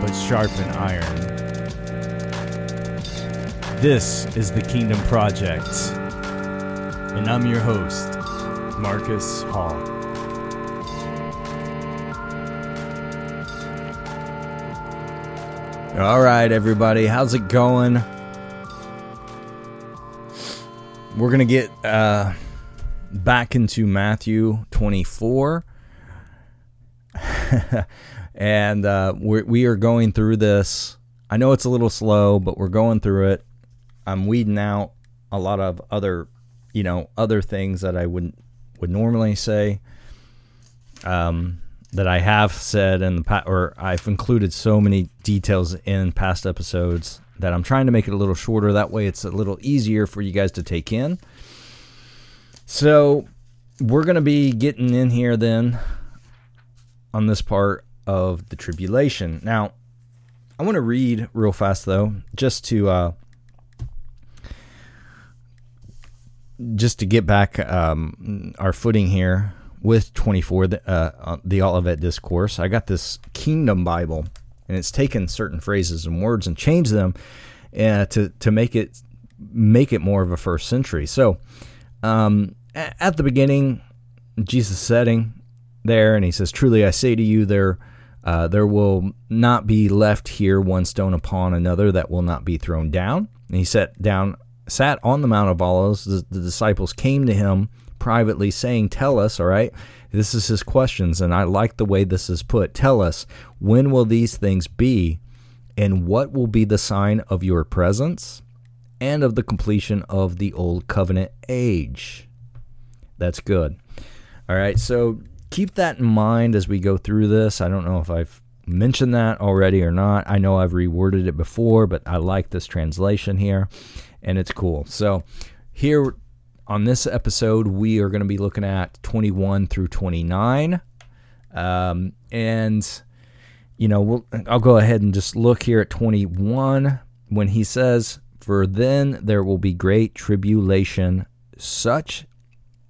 but sharpen iron. This is the Kingdom Project, and I'm your host, Marcus Hall. All right, everybody, how's it going? We're going to get uh, back into Matthew 24. and uh, we're, we are going through this. I know it's a little slow, but we're going through it. I'm weeding out a lot of other, you know, other things that I wouldn't would normally say. Um, that I have said in the past, or I've included so many details in past episodes that I'm trying to make it a little shorter. That way, it's a little easier for you guys to take in. So, we're going to be getting in here then on this part of the tribulation. Now, I want to read real fast though, just to uh, just to get back um, our footing here with 24, the, uh, the Olivet Discourse. I got this Kingdom Bible, and it's taken certain phrases and words and changed them uh, to to make it make it more of a first century. So, um, at the beginning, Jesus setting there, and he says, "Truly I say to you, there." Uh, there will not be left here one stone upon another that will not be thrown down. And he sat down, sat on the Mount of Olives. The, the disciples came to him privately, saying, "Tell us, all right." This is his questions, and I like the way this is put. Tell us, when will these things be, and what will be the sign of your presence and of the completion of the old covenant age? That's good. All right, so keep that in mind as we go through this. I don't know if I've mentioned that already or not. I know I've reworded it before, but I like this translation here and it's cool. So, here on this episode, we are going to be looking at 21 through 29. Um, and, you know, we'll, I'll go ahead and just look here at 21 when he says, For then there will be great tribulation, such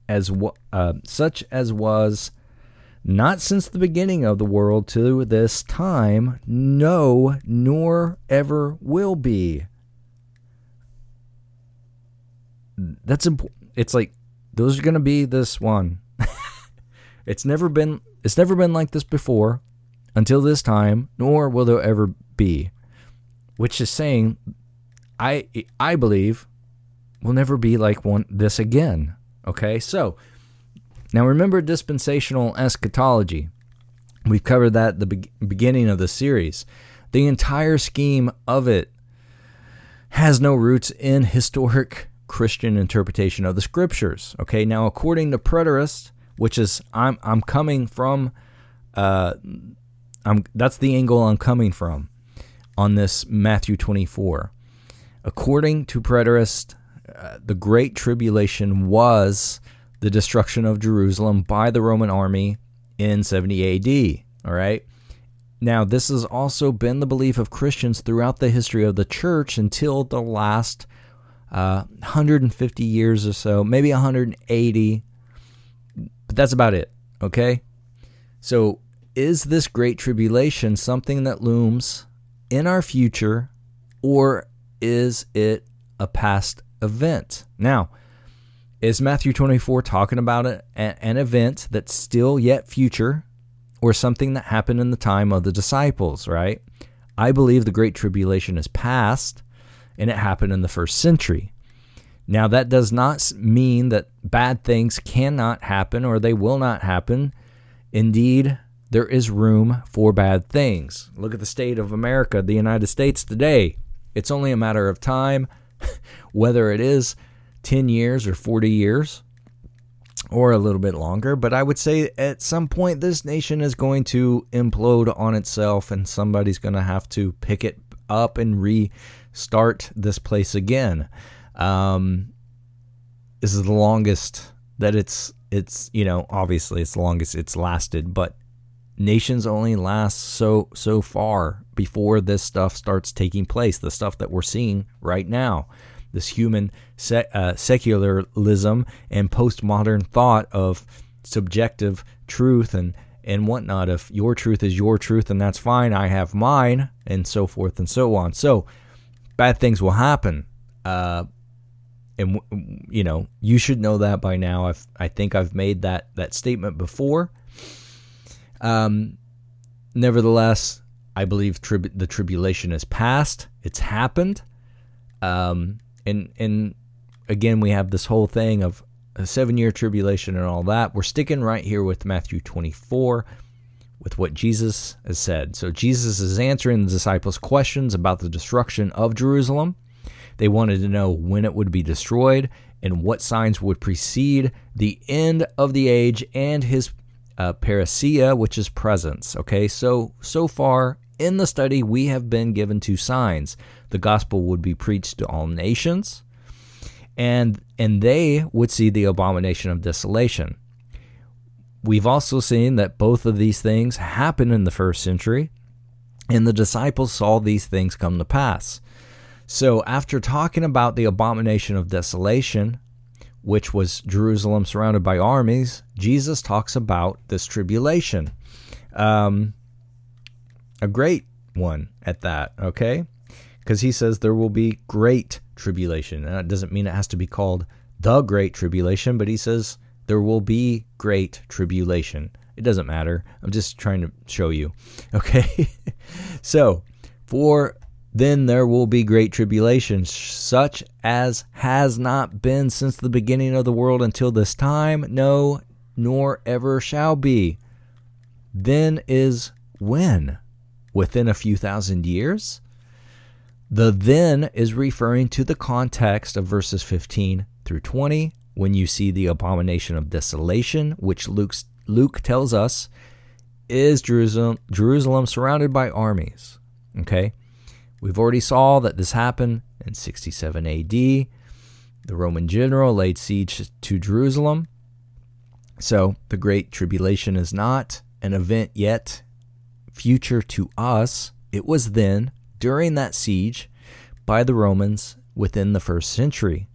as, uh, such as was not since the beginning of the world to this time, no, nor ever will be. That's important. It's like those are going to be this one. it's never been it's never been like this before until this time, nor will there ever be. Which is saying I I believe will never be like one this again. Okay? So, now, remember dispensational eschatology. We've covered that at the be- beginning of the series. The entire scheme of it has no roots in historic Christian interpretation of the scriptures. Okay, now according to preterists, which is I'm I'm coming from, uh, I'm that's the angle I'm coming from on this Matthew 24. According to preterists, uh, the Great Tribulation was the destruction of Jerusalem by the Roman army in 70 AD. All right. Now, this has also been the belief of Christians throughout the history of the church until the last uh, 150 years or so, maybe 180, but that's about it. Okay. So, is this great tribulation something that looms in our future, or is it a past event? Now, is Matthew 24 talking about a, an event that's still yet future or something that happened in the time of the disciples, right? I believe the Great Tribulation is past and it happened in the first century. Now, that does not mean that bad things cannot happen or they will not happen. Indeed, there is room for bad things. Look at the state of America, the United States today. It's only a matter of time whether it is 10 years or 40 years or a little bit longer. But I would say at some point, this nation is going to implode on itself, and somebody's going to have to pick it up and restart this place again. Um, this is the longest that it's it's you know obviously it's the longest it's lasted, but nations only last so so far before this stuff starts taking place. The stuff that we're seeing right now, this human uh, secularism and postmodern thought of subjective truth and and whatnot. If your truth is your truth and that's fine, I have mine, and so forth and so on. So bad things will happen. Uh, and you know you should know that by now. I've, I think I've made that that statement before. Um, nevertheless, I believe trib- the tribulation is past. It's happened. Um, and and again, we have this whole thing of a seven-year tribulation and all that. We're sticking right here with Matthew 24 with what Jesus has said. So Jesus is answering the disciples' questions about the destruction of Jerusalem. They wanted to know when it would be destroyed and what signs would precede the end of the age and his uh, parousia, which is presence. Okay, so so far in the study, we have been given two signs: the gospel would be preached to all nations, and and they would see the abomination of desolation. We've also seen that both of these things happen in the first century, and the disciples saw these things come to pass. So, after talking about the abomination of desolation, which was Jerusalem surrounded by armies, Jesus talks about this tribulation. Um, a great one at that, okay? Because he says there will be great tribulation. And that doesn't mean it has to be called the great tribulation, but he says there will be great tribulation. It doesn't matter. I'm just trying to show you. Okay? so, for then there will be great tribulation, such as has not been since the beginning of the world until this time, no, nor ever shall be. Then is when? Within a few thousand years? The then is referring to the context of verses 15 through 20, when you see the abomination of desolation, which Luke's, Luke tells us is Jerusalem, Jerusalem surrounded by armies. Okay? We've already saw that this happened in 67 AD. The Roman general laid siege to Jerusalem. So the Great Tribulation is not an event yet future to us. It was then, during that siege, by the Romans within the first century.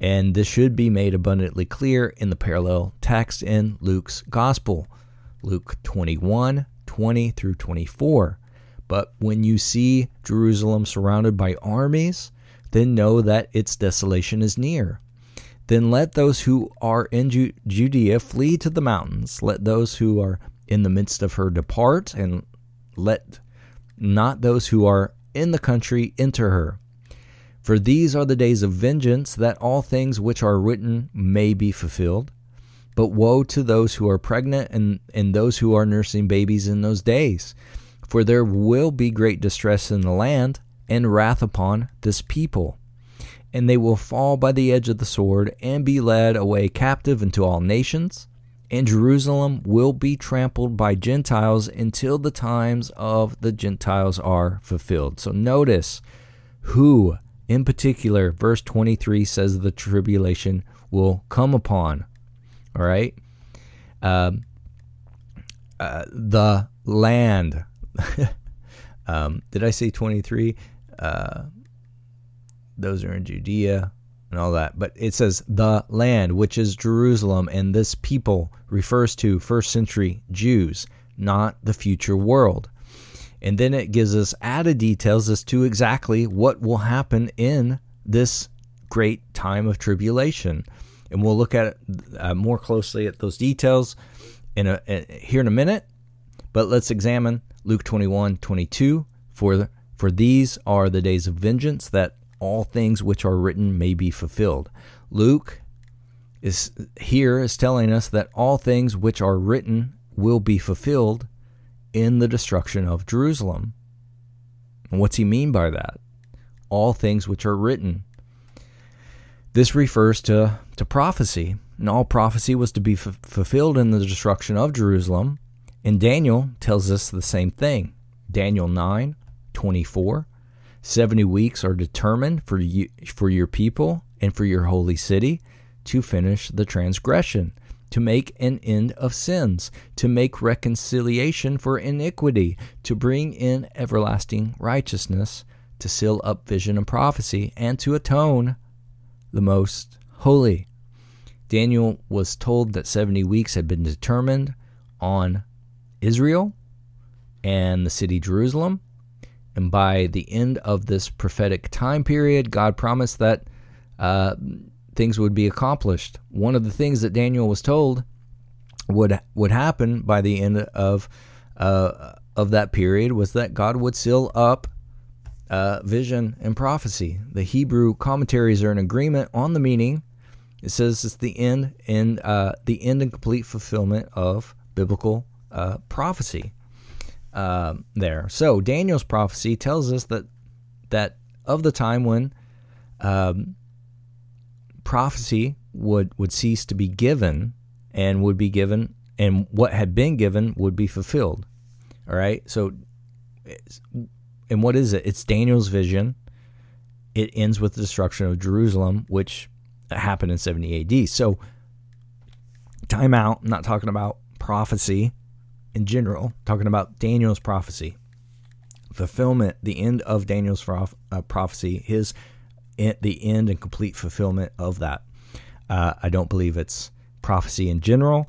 And this should be made abundantly clear in the parallel text in Luke's Gospel, Luke 21 20 through 24. But when you see Jerusalem surrounded by armies, then know that its desolation is near. Then let those who are in Judea flee to the mountains. Let those who are in the midst of her depart, and let not those who are in the country enter her. For these are the days of vengeance, that all things which are written may be fulfilled. But woe to those who are pregnant and, and those who are nursing babies in those days for there will be great distress in the land, and wrath upon this people. And they will fall by the edge of the sword, and be led away captive into all nations. And Jerusalem will be trampled by Gentiles until the times of the Gentiles are fulfilled. So notice who, in particular, verse 23 says the tribulation will come upon. All right? Um, uh, the land um, did I say 23? Uh, those are in Judea and all that. But it says the land, which is Jerusalem, and this people refers to first century Jews, not the future world. And then it gives us added details as to exactly what will happen in this great time of tribulation. And we'll look at it uh, more closely at those details in a, in, here in a minute. But let's examine Luke 21 22. For, for these are the days of vengeance, that all things which are written may be fulfilled. Luke is here is telling us that all things which are written will be fulfilled in the destruction of Jerusalem. And what's he mean by that? All things which are written. This refers to, to prophecy. and all prophecy was to be f- fulfilled in the destruction of Jerusalem. And Daniel tells us the same thing. Daniel 9 24. 70 weeks are determined for you, for your people and for your holy city to finish the transgression, to make an end of sins, to make reconciliation for iniquity, to bring in everlasting righteousness, to seal up vision and prophecy, and to atone the most holy. Daniel was told that 70 weeks had been determined on Israel and the city Jerusalem. And by the end of this prophetic time period, God promised that uh, things would be accomplished. One of the things that Daniel was told would would happen by the end of uh, of that period was that God would seal up uh, vision and prophecy. The Hebrew commentaries are in agreement on the meaning. It says it's the end and uh, the end and complete fulfillment of biblical uh, prophecy. Um, there, so Daniel's prophecy tells us that that of the time when um, prophecy would would cease to be given and would be given and what had been given would be fulfilled. All right, so and what is it? It's Daniel's vision. It ends with the destruction of Jerusalem, which happened in 70 AD. So, time out. I'm not talking about prophecy in general, talking about Daniel's prophecy. Fulfillment, the end of Daniel's uh, prophecy, his the end and complete fulfillment of that. Uh, I don't believe it's prophecy in general.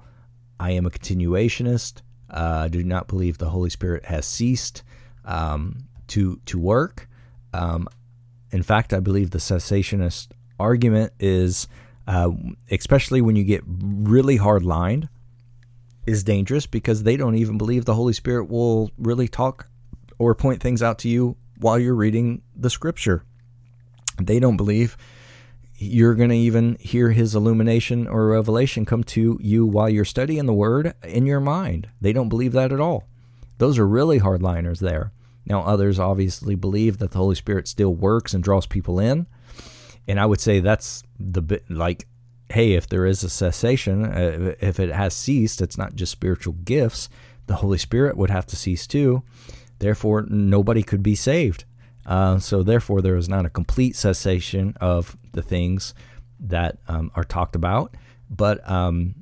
I am a continuationist. Uh, I do not believe the Holy Spirit has ceased. Um, to to work. Um, in fact, I believe the cessationist argument is, uh, especially when you get really hard lined, is dangerous because they don't even believe the Holy Spirit will really talk or point things out to you while you're reading the Scripture. They don't believe you're going to even hear his illumination or revelation come to you while you're studying the word in your mind. They don't believe that at all. Those are really hardliners there. Now, others obviously believe that the Holy Spirit still works and draws people in. And I would say that's the bit like, hey, if there is a cessation, uh, if it has ceased, it's not just spiritual gifts. The Holy Spirit would have to cease too. Therefore, nobody could be saved. Uh, so, therefore, there is not a complete cessation of the things that um, are talked about. But um,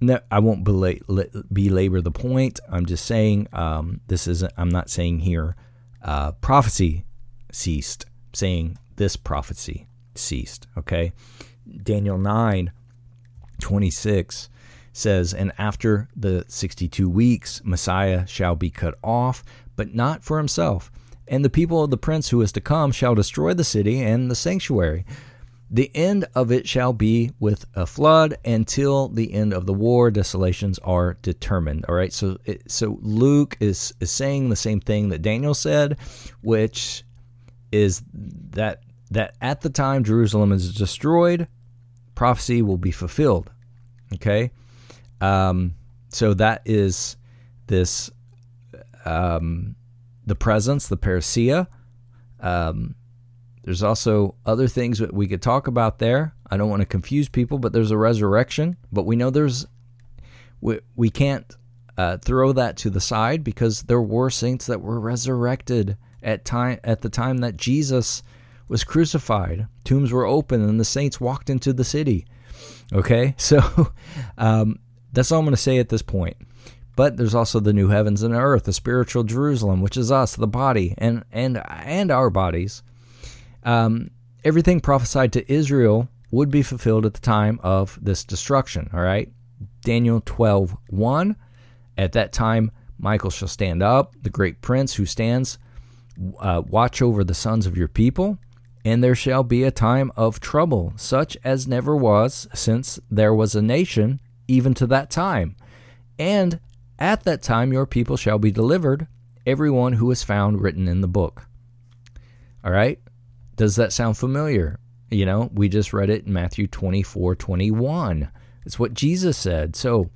no, I won't belabor the point. I'm just saying um, this isn't. I'm not saying here uh, prophecy ceased. I'm saying this prophecy ceased. Okay, Daniel nine twenty six says, and after the sixty two weeks, Messiah shall be cut off, but not for himself. And the people of the prince who is to come shall destroy the city and the sanctuary. The end of it shall be with a flood until the end of the war. Desolations are determined. All right. So, so Luke is, is saying the same thing that Daniel said, which is that that at the time Jerusalem is destroyed, prophecy will be fulfilled. Okay. Um, so that is this um, the presence, the parousia. Um, there's also other things that we could talk about there. I don't want to confuse people, but there's a resurrection. But we know there's we, we can't uh, throw that to the side because there were saints that were resurrected at time at the time that Jesus was crucified. Tombs were open and the saints walked into the city. Okay, so um, that's all I'm going to say at this point. But there's also the new heavens and earth, the spiritual Jerusalem, which is us, the body, and and and our bodies um, everything prophesied to Israel would be fulfilled at the time of this destruction. All right. Daniel 12 1. At that time, Michael shall stand up, the great prince who stands, uh, watch over the sons of your people, and there shall be a time of trouble, such as never was since there was a nation, even to that time. And at that time, your people shall be delivered, everyone who is found written in the book. All right. Does that sound familiar? You know, we just read it in Matthew 24 21. It's what Jesus said. So,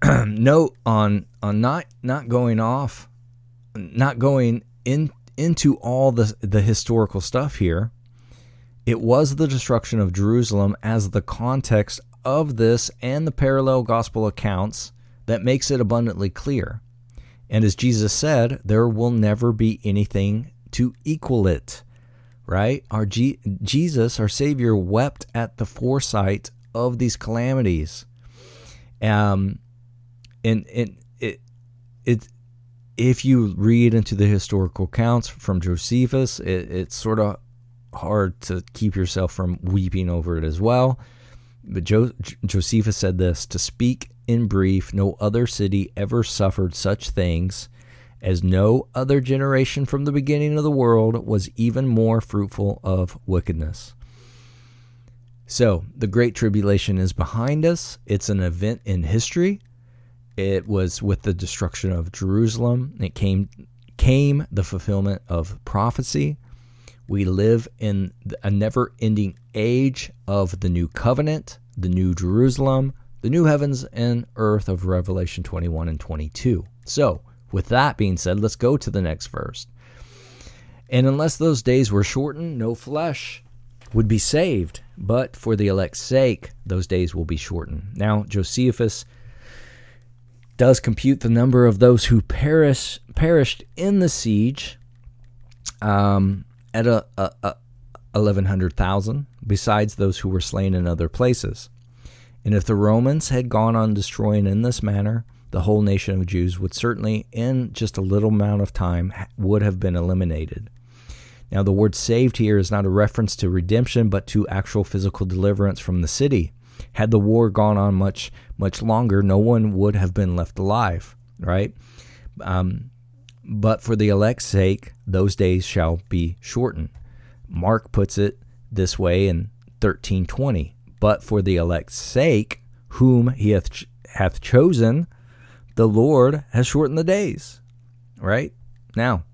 note on on not not going off, not going in into all the the historical stuff here. It was the destruction of Jerusalem as the context of this and the parallel gospel accounts that makes it abundantly clear. And as Jesus said, there will never be anything to equal it. Right? Our G- Jesus, our Savior, wept at the foresight of these calamities. Um, and, and it, it, if you read into the historical accounts from Josephus, it, it's sort of hard to keep yourself from weeping over it as well. But jo- Josephus said this to speak in brief, no other city ever suffered such things, as no other generation from the beginning of the world was even more fruitful of wickedness. So, the Great Tribulation is behind us. It's an event in history. It was with the destruction of Jerusalem. It came came the fulfillment of prophecy. We live in a never ending age of the new covenant, the new Jerusalem, the new heavens and earth of Revelation 21 and 22. So, with that being said, let's go to the next verse. And unless those days were shortened, no flesh would be saved, but for the elect's sake, those days will be shortened. Now, Josephus does compute the number of those who perish perished in the siege um, at a, a, a 1100,000, besides those who were slain in other places. And if the Romans had gone on destroying in this manner, the whole nation of Jews would certainly, in just a little amount of time, would have been eliminated. Now, the word saved here is not a reference to redemption, but to actual physical deliverance from the city. Had the war gone on much, much longer, no one would have been left alive, right? Um, but for the elect's sake, those days shall be shortened. Mark puts it this way in 1320 But for the elect's sake, whom he hath, ch- hath chosen, the Lord has shortened the days. Right? Now,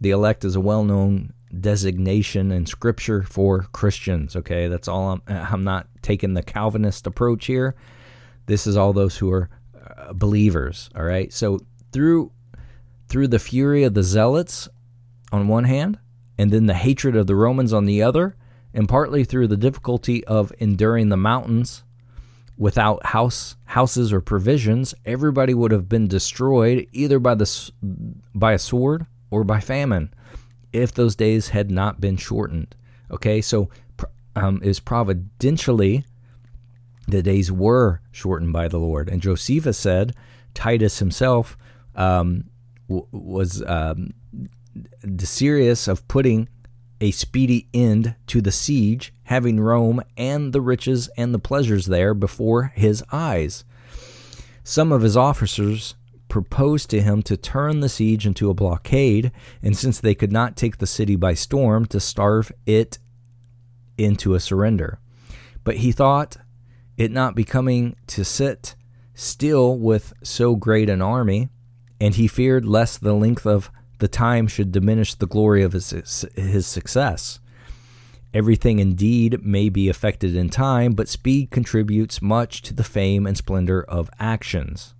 the elect is a well known designation in Scripture for Christians. Okay, that's all. I'm, I'm not taking the Calvinist approach here. This is all those who are uh, believers. All right. So through through the fury of the zealots on one hand, and then the hatred of the Romans on the other, and partly through the difficulty of enduring the mountains without house houses or provisions, everybody would have been destroyed either by the by a sword or by famine if those days had not been shortened. Okay, so um, is providentially the days were shortened by the Lord, and Josephus said Titus himself um, w- was um, desirous of putting a speedy end to the siege, having Rome and the riches and the pleasures there before his eyes. Some of his officers proposed to him to turn the siege into a blockade, and since they could not take the city by storm, to starve it into a surrender. But he thought it not becoming to sit still with so great an army, and he feared lest the length of the time should diminish the glory of his, his success. Everything indeed may be affected in time, but speed contributes much to the fame and splendor of actions.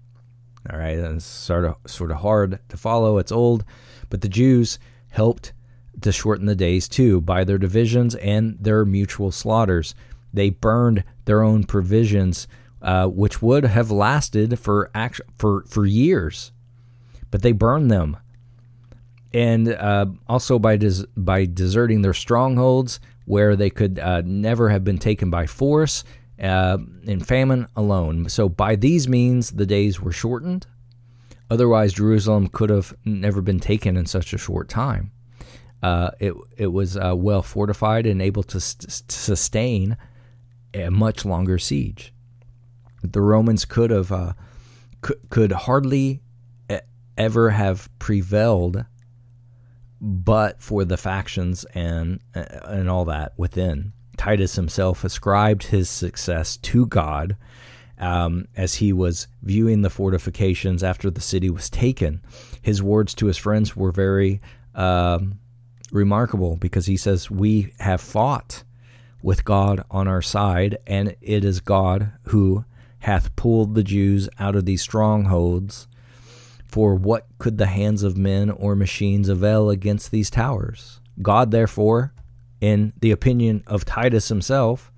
All right, it's sort of sort of hard to follow. It's old, but the Jews helped to shorten the days too by their divisions and their mutual slaughters. They burned their own provisions, uh, which would have lasted for act- for for years, but they burned them and uh, also by des- by deserting their strongholds where they could uh, never have been taken by force uh, in famine alone. So by these means, the days were shortened. Otherwise, Jerusalem could have never been taken in such a short time. Uh, it it was uh, well fortified and able to, st- sustain a much longer siege. The Romans could have uh, could, could hardly ever have prevailed but for the factions and and all that within. Titus himself ascribed his success to God um, as he was viewing the fortifications after the city was taken. His words to his friends were very um, remarkable because he says, We have fought with God on our side, and it is God who hath pulled the Jews out of these strongholds for what could the hands of men or machines avail against these towers? God, therefore, in the opinion of Titus himself,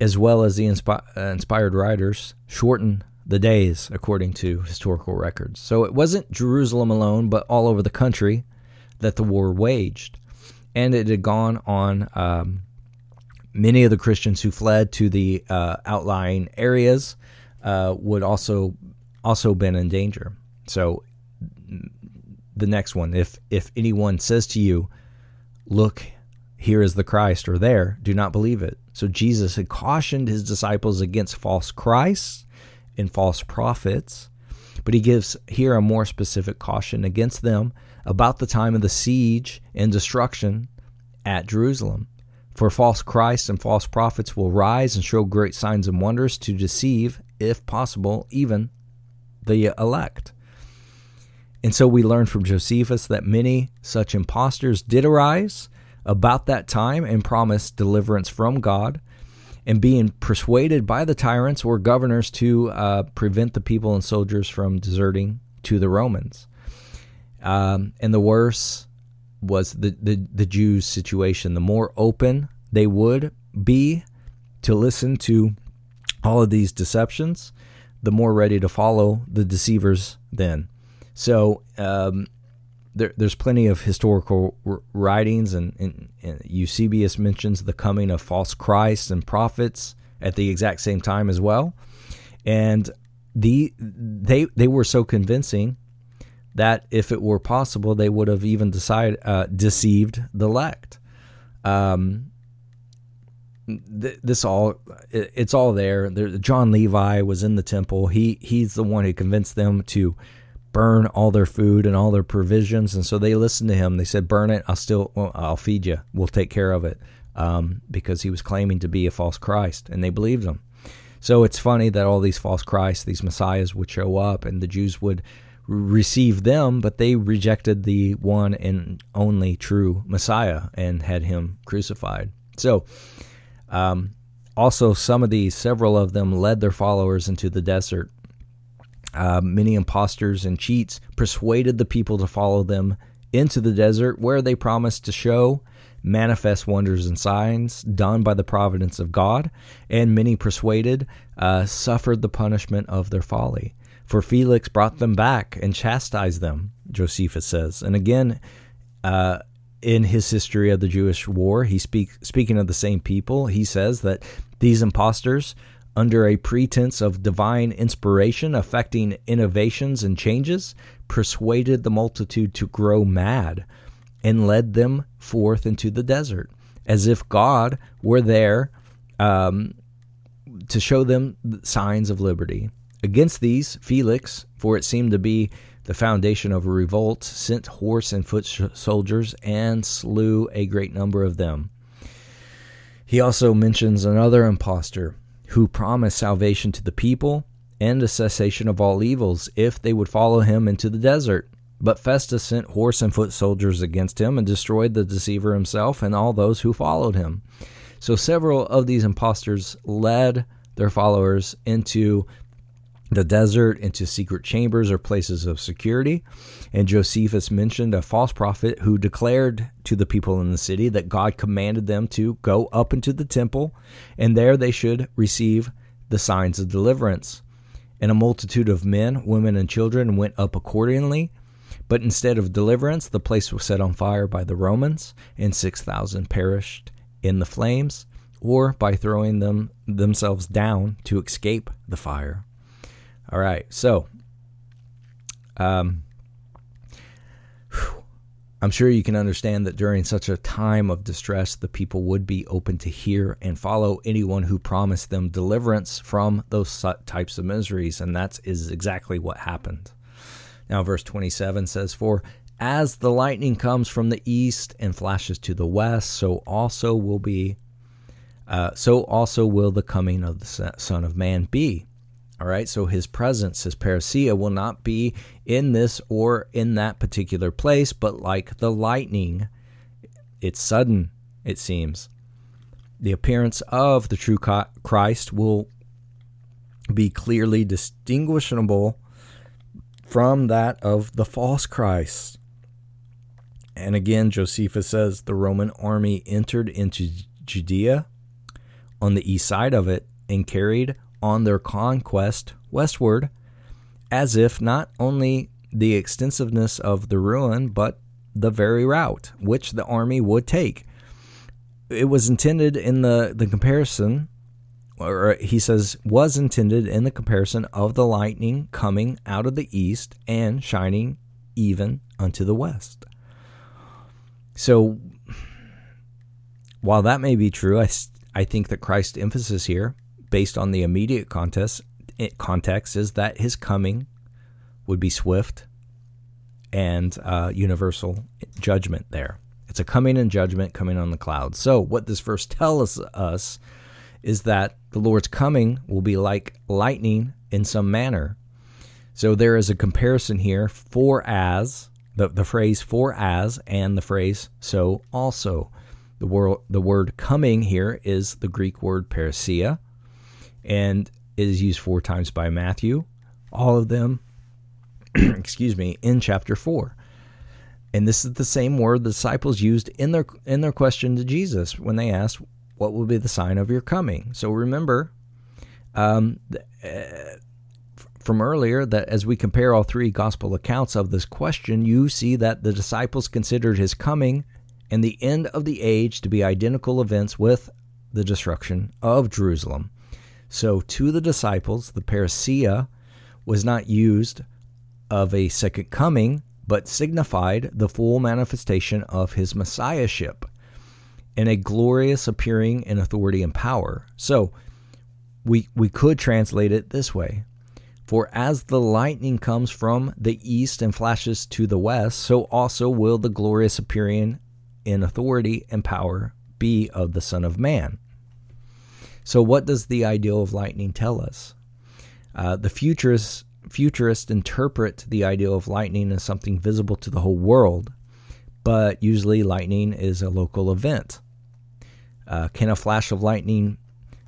as well as the inspi- uh, inspired writers, shorten the days according to historical records. So it wasn't Jerusalem alone, but all over the country that the war waged. And it had gone on. Um, many of the Christians who fled to the uh, outlying areas uh, would also also been in danger. So the next one, if if anyone says to you, "Look, here is the Christ," or "There," do not believe it. So Jesus had cautioned his disciples against false Christs and false prophets, but he gives here a more specific caution against them about the time of the siege and destruction at Jerusalem. For false Christs and false prophets will rise and show great signs and wonders to deceive, if possible, even the elect. And so we learn from Josephus that many such impostors did arise about that time and promised deliverance from God, and being persuaded by the tyrants or governors to uh, prevent the people and soldiers from deserting to the Romans. Um, and the worse was the, the, the Jews' situation. The more open they would be to listen to all of these deceptions, the more ready to follow the deceivers then. So um, there, there's plenty of historical writings, and, and, and, Eusebius mentions the coming of false Christs and prophets at the exact same time as well. And the they they were so convincing that if it were possible, they would have even decided uh, deceived the elect. Um, th- this all it, it's all there. there. John Levi was in the temple. He he's the one who convinced them to burn all their food and all their provisions, and so they listened to him. They said, "Burn it. I'll still well, I'll feed you. We'll take care of it," um, because he was claiming to be a false Christ, and they believed him. So it's funny that all these false Christs, these messiahs, would show up, and the Jews would receive them, but they rejected the one and only true Messiah and had him crucified. So, um, also, some of these, several of them, led their followers into the desert. Uh, many impostors and cheats persuaded the people to follow them into the desert, where they promised to show manifest wonders and signs done by the providence of God, and many persuaded uh, suffered the punishment of their folly. For Felix brought them back and chastised them, Josephus says. And again, uh, in his history of the Jewish war, he speak, speaking of the same people, he says that these impostors, under a pretense of divine inspiration affecting innovations and changes, persuaded the multitude to grow mad and led them forth into the desert, as if God were there um, to show them signs of liberty. Against these, Felix, for it seemed to be the foundation of a revolt, sent horse and foot soldiers and slew a great number of them. He also mentions another impostor who promised salvation to the people and a cessation of all evils if they would follow him into the desert. But Festus sent horse and foot soldiers against him and destroyed the deceiver himself and all those who followed him. So several of these impostors led their followers into the desert into secret chambers or places of security. And Josephus mentioned a false prophet who declared to the people in the city that God commanded them to go up into the temple, and there they should receive the signs of deliverance. And a multitude of men, women, and children went up accordingly. But instead of deliverance, the place was set on fire by the Romans, and 6,000 perished in the flames, or by throwing them themselves down to escape the fire. All right. So, um, I'm sure you can understand that during such a time of distress, the people would be open to hear and follow anyone who promised them deliverance from those types of miseries. And that is exactly what happened. Now, verse 27 says, For as the lightning comes from the east and flashes to the west, so also will be, uh, so also will the coming of the Son of Man be. All right, so his presence, his parousia, will not be in this or in that particular place, but like the lightning, it's sudden, it seems. The appearance of the true Christ will be clearly distinguishable from that of the false Christ. And again, Josephus says the Roman army entered into Judea on the east side of it and carried on their conquest westward, as if not only the extensiveness of the ruin, but the very route which the army would take. It was intended in the, the comparison, or he says, was intended in the comparison of the lightning coming out of the east and shining even unto the west. So, while that may be true, I, I think that Christ's emphasis here, based on the immediate context, context, is that his coming would be swift and uh, universal judgment there. It's a coming and judgment coming on the clouds. So, what this verse tells us is that the Lord's coming will be like lightning in some manner. So, there is a comparison here for as, the, the phrase for as, and the phrase so also. The, word the word coming here is the Greek word parousia, and it is used four times by Matthew. All of them excuse me, in chapter 4. And this is the same word the disciples used in their in their question to Jesus when they asked, "What will be the sign of your coming?" So remember, um, uh, from earlier that as we compare all three gospel accounts of this question, you see that the disciples considered his coming and the end of the age to be identical events with the destruction of Jerusalem. So to the disciples, the parousia was not used of a second coming, but signified the full manifestation of his messiahship in a glorious appearing in authority and power. So we we could translate it this way. For as the lightning comes from the east and flashes to the west, so also will the glorious appearing in authority and power be of the Son of Man. So, what does the ideal of lightning tell us? Uh, the futurists futurists interpret the idea of lightning as something visible to the whole world, but usually lightning is a local event. Uh, can a flash of lightning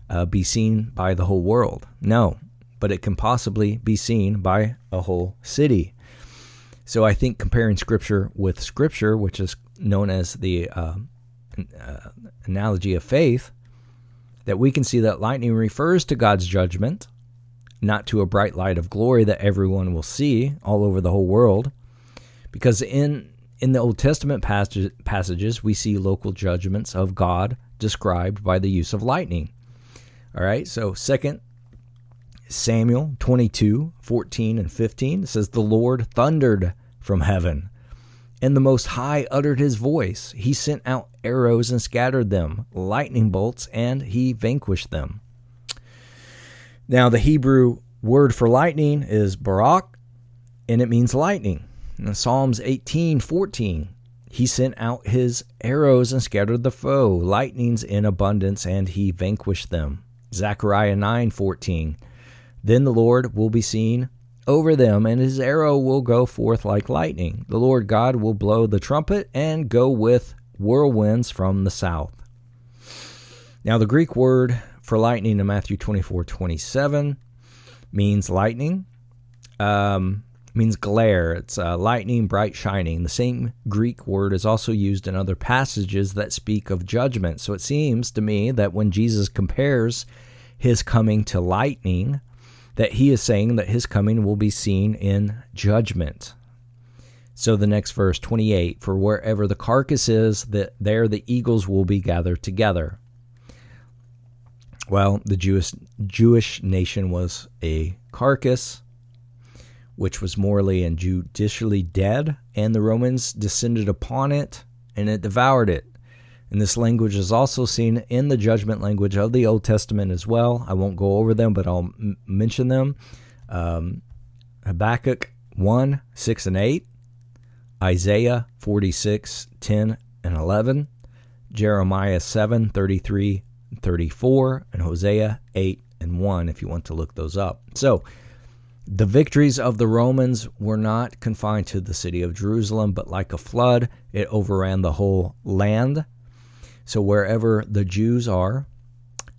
uh, be seen by the whole world? No, but it can possibly be seen by a whole city. So I think comparing Scripture with Scripture, which is known as the uh, uh analogy of faith, that we can see that lightning refers to God's judgment not to a bright light of glory that everyone will see all over the whole world. Because in in the Old Testament passage, passages, we see local judgments of God described by the use of lightning. All right, so second Samuel 22, 14 and 15 says, The Lord thundered from heaven, and the Most High uttered his voice. He sent out arrows and scattered them, lightning bolts, and he vanquished them. Now, the Hebrew word for lightning is barak, and it means lightning. In Psalms 18 14, he sent out his arrows and scattered the foe, lightnings in abundance, and he vanquished them. Zechariah 9 14, then the Lord will be seen over them, and his arrow will go forth like lightning. The Lord God will blow the trumpet and go with whirlwinds from the south. Now, the Greek word for lightning in Matthew 24 27 means lightning, um, means glare. It's uh, lightning, bright, shining. The same Greek word is also used in other passages that speak of judgment. So it seems to me that when Jesus compares his coming to lightning, that he is saying that his coming will be seen in judgment. So the next verse 28 for wherever the carcass is that there the eagles will be gathered together. Well, the Jewish Jewish nation was a carcass which was morally and judicially dead, and the Romans descended upon it and it devoured it. And this language is also seen in the judgment language of the Old Testament as well. I won't go over them, but I'll m- mention them. Um, Habakkuk 1, 6 and 8, Isaiah 46, 10 and 11, Jeremiah 7, 33 34 and Hosea 8 and 1 if you want to look those up. So, the victories of the Romans were not confined to the city of Jerusalem, but like a flood, it overran the whole land. So wherever the Jews are,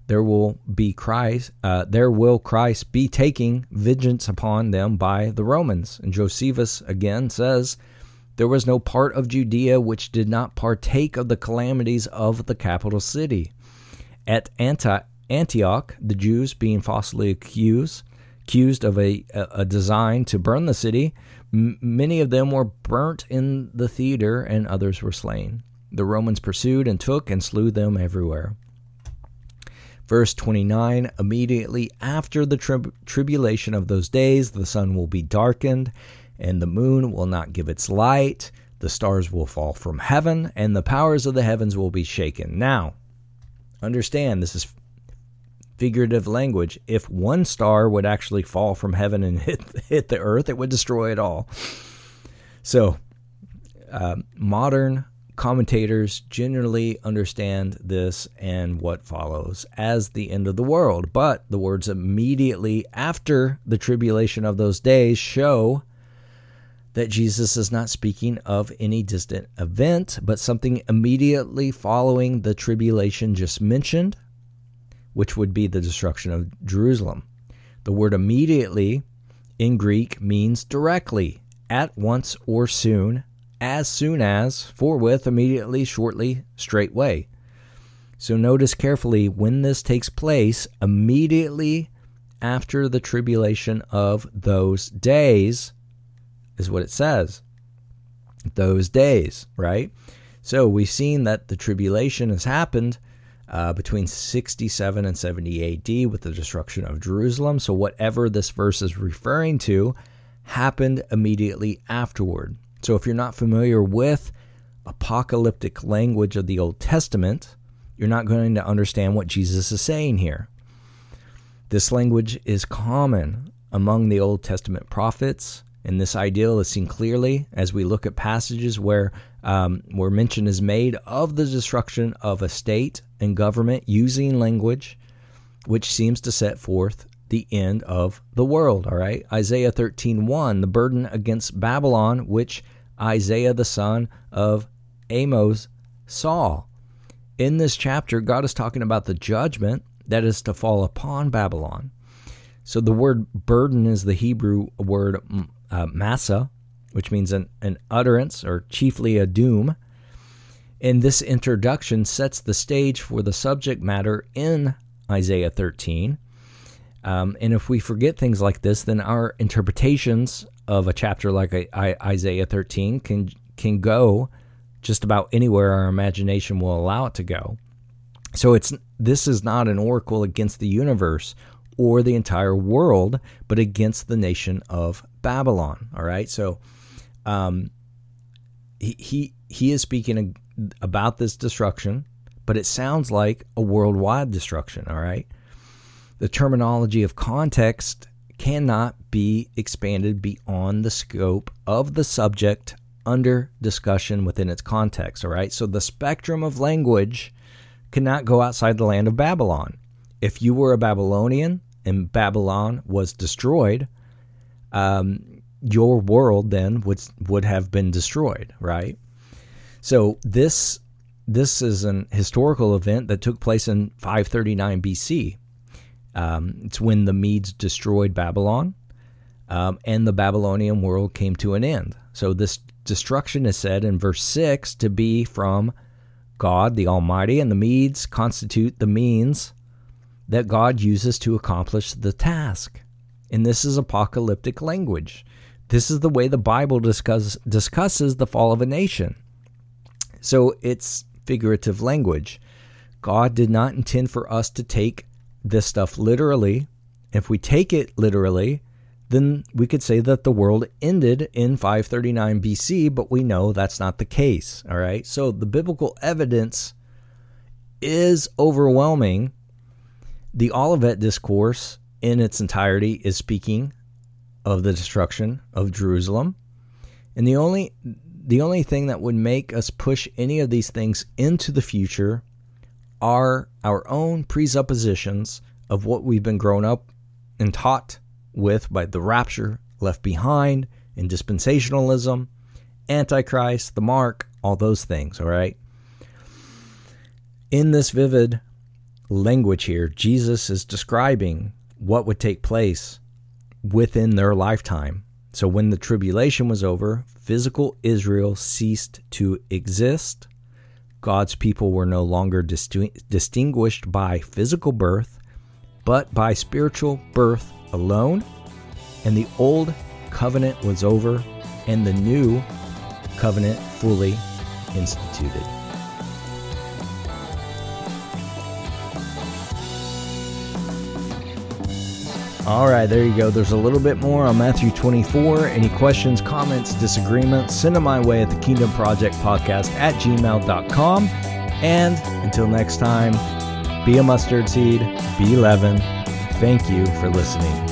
there will be Christ. Uh, there will Christ be taking vengeance upon them by the Romans. And Josephus again says There was no part of Judea which did not partake of the calamities of the capital city. At Antioch, the Jews, being falsely accused, accused of a, a design to burn the city, many of them were burnt in the theater, and others were slain. The Romans pursued and took and slew them everywhere. Verse 29 Immediately after the tri- tribulation of those days, the sun will be darkened, and the moon will not give its light. The stars will fall from heaven, and the powers of the heavens will be shaken. Now, understand this is figurative language. If one star would actually fall from heaven and hit, hit the earth, it would destroy it all. So, uh, modern commentators generally understand this and what follows as the end of the world. But the words immediately after the tribulation of those days show that Jesus is not speaking of any distant event, but something immediately following the tribulation just mentioned, which would be the destruction of Jerusalem. The word immediately in Greek means directly, at once or soon, as soon as, forthwith, immediately, shortly, straightway. So notice carefully when this takes place, immediately after the tribulation of those days is what it says. Those days, right? So we've seen that the tribulation has happened uh, between 67 and 70 AD with the destruction of Jerusalem. So whatever this verse is referring to happened immediately afterward. So if you're not familiar with apocalyptic language of the Old Testament, you're not going to understand what Jesus is saying here. This language is common among the Old Testament prophets and this ideal is seen clearly as we look at passages where, um, where mention is made of the destruction of a state and government using language which seems to set forth the end of the world. All right. Isaiah 13:1, the burden against Babylon, which Isaiah the son of Amos saw. In this chapter, God is talking about the judgment that is to fall upon Babylon. So the word burden is the Hebrew word uh, massa, which means an, an utterance or chiefly a doom. And this introduction sets the stage for the subject matter in Isaiah 13. Um, and if we forget things like this, then our interpretations of a chapter like Isaiah 13 can can go just about anywhere our imagination will allow it to go. So it's this is not an oracle against the universe or the entire world, but against the nation of Babylon. All right, so um, he, he he is speaking about this destruction, but it sounds like a worldwide destruction. All right, the terminology of context cannot be expanded beyond the scope of the subject under discussion within its context. All right, so the spectrum of language cannot go outside the land of Babylon. If you were a Babylonian and Babylon was destroyed, um, your world then would would have been destroyed, right? So this this is an historical event that took place in 539 BC. Um, it's when the Medes destroyed Babylon, um, and the Babylonian world came to an end. So this destruction is said in verse six to be from God the Almighty, and the Medes constitute the means that God uses to accomplish the task. And this is apocalyptic language. This is the way the Bible discuss, discusses the fall of a nation. So it's figurative language. God did not intend for us to take this stuff literally. If we take it literally, then we could say that the world ended in 539 BC, but we know that's not the case. All right. So the biblical evidence is overwhelming the Olivet Discourse in its entirety is speaking of the destruction of Jerusalem. And the only the only thing that would make us push any of these things into the future are our own presuppositions of what we've been grown up and taught with by the rapture left behind in dispensationalism, antichrist, the mark, all those things, all right? In this vivid language here, Jesus is describing what would take place within their lifetime. So when the tribulation was over, physical Israel ceased to exist. God's people were no longer disti- distinguished by physical birth, but by spiritual birth alone. And the old covenant was over, and the new covenant fully instituted. All right, there you go. There's a little bit more on Matthew 24. Any questions, comments, disagreements, send them my way at the Kingdom Project Podcast at gmail.com. And until next time, be a mustard seed, be leaven. Thank you for listening.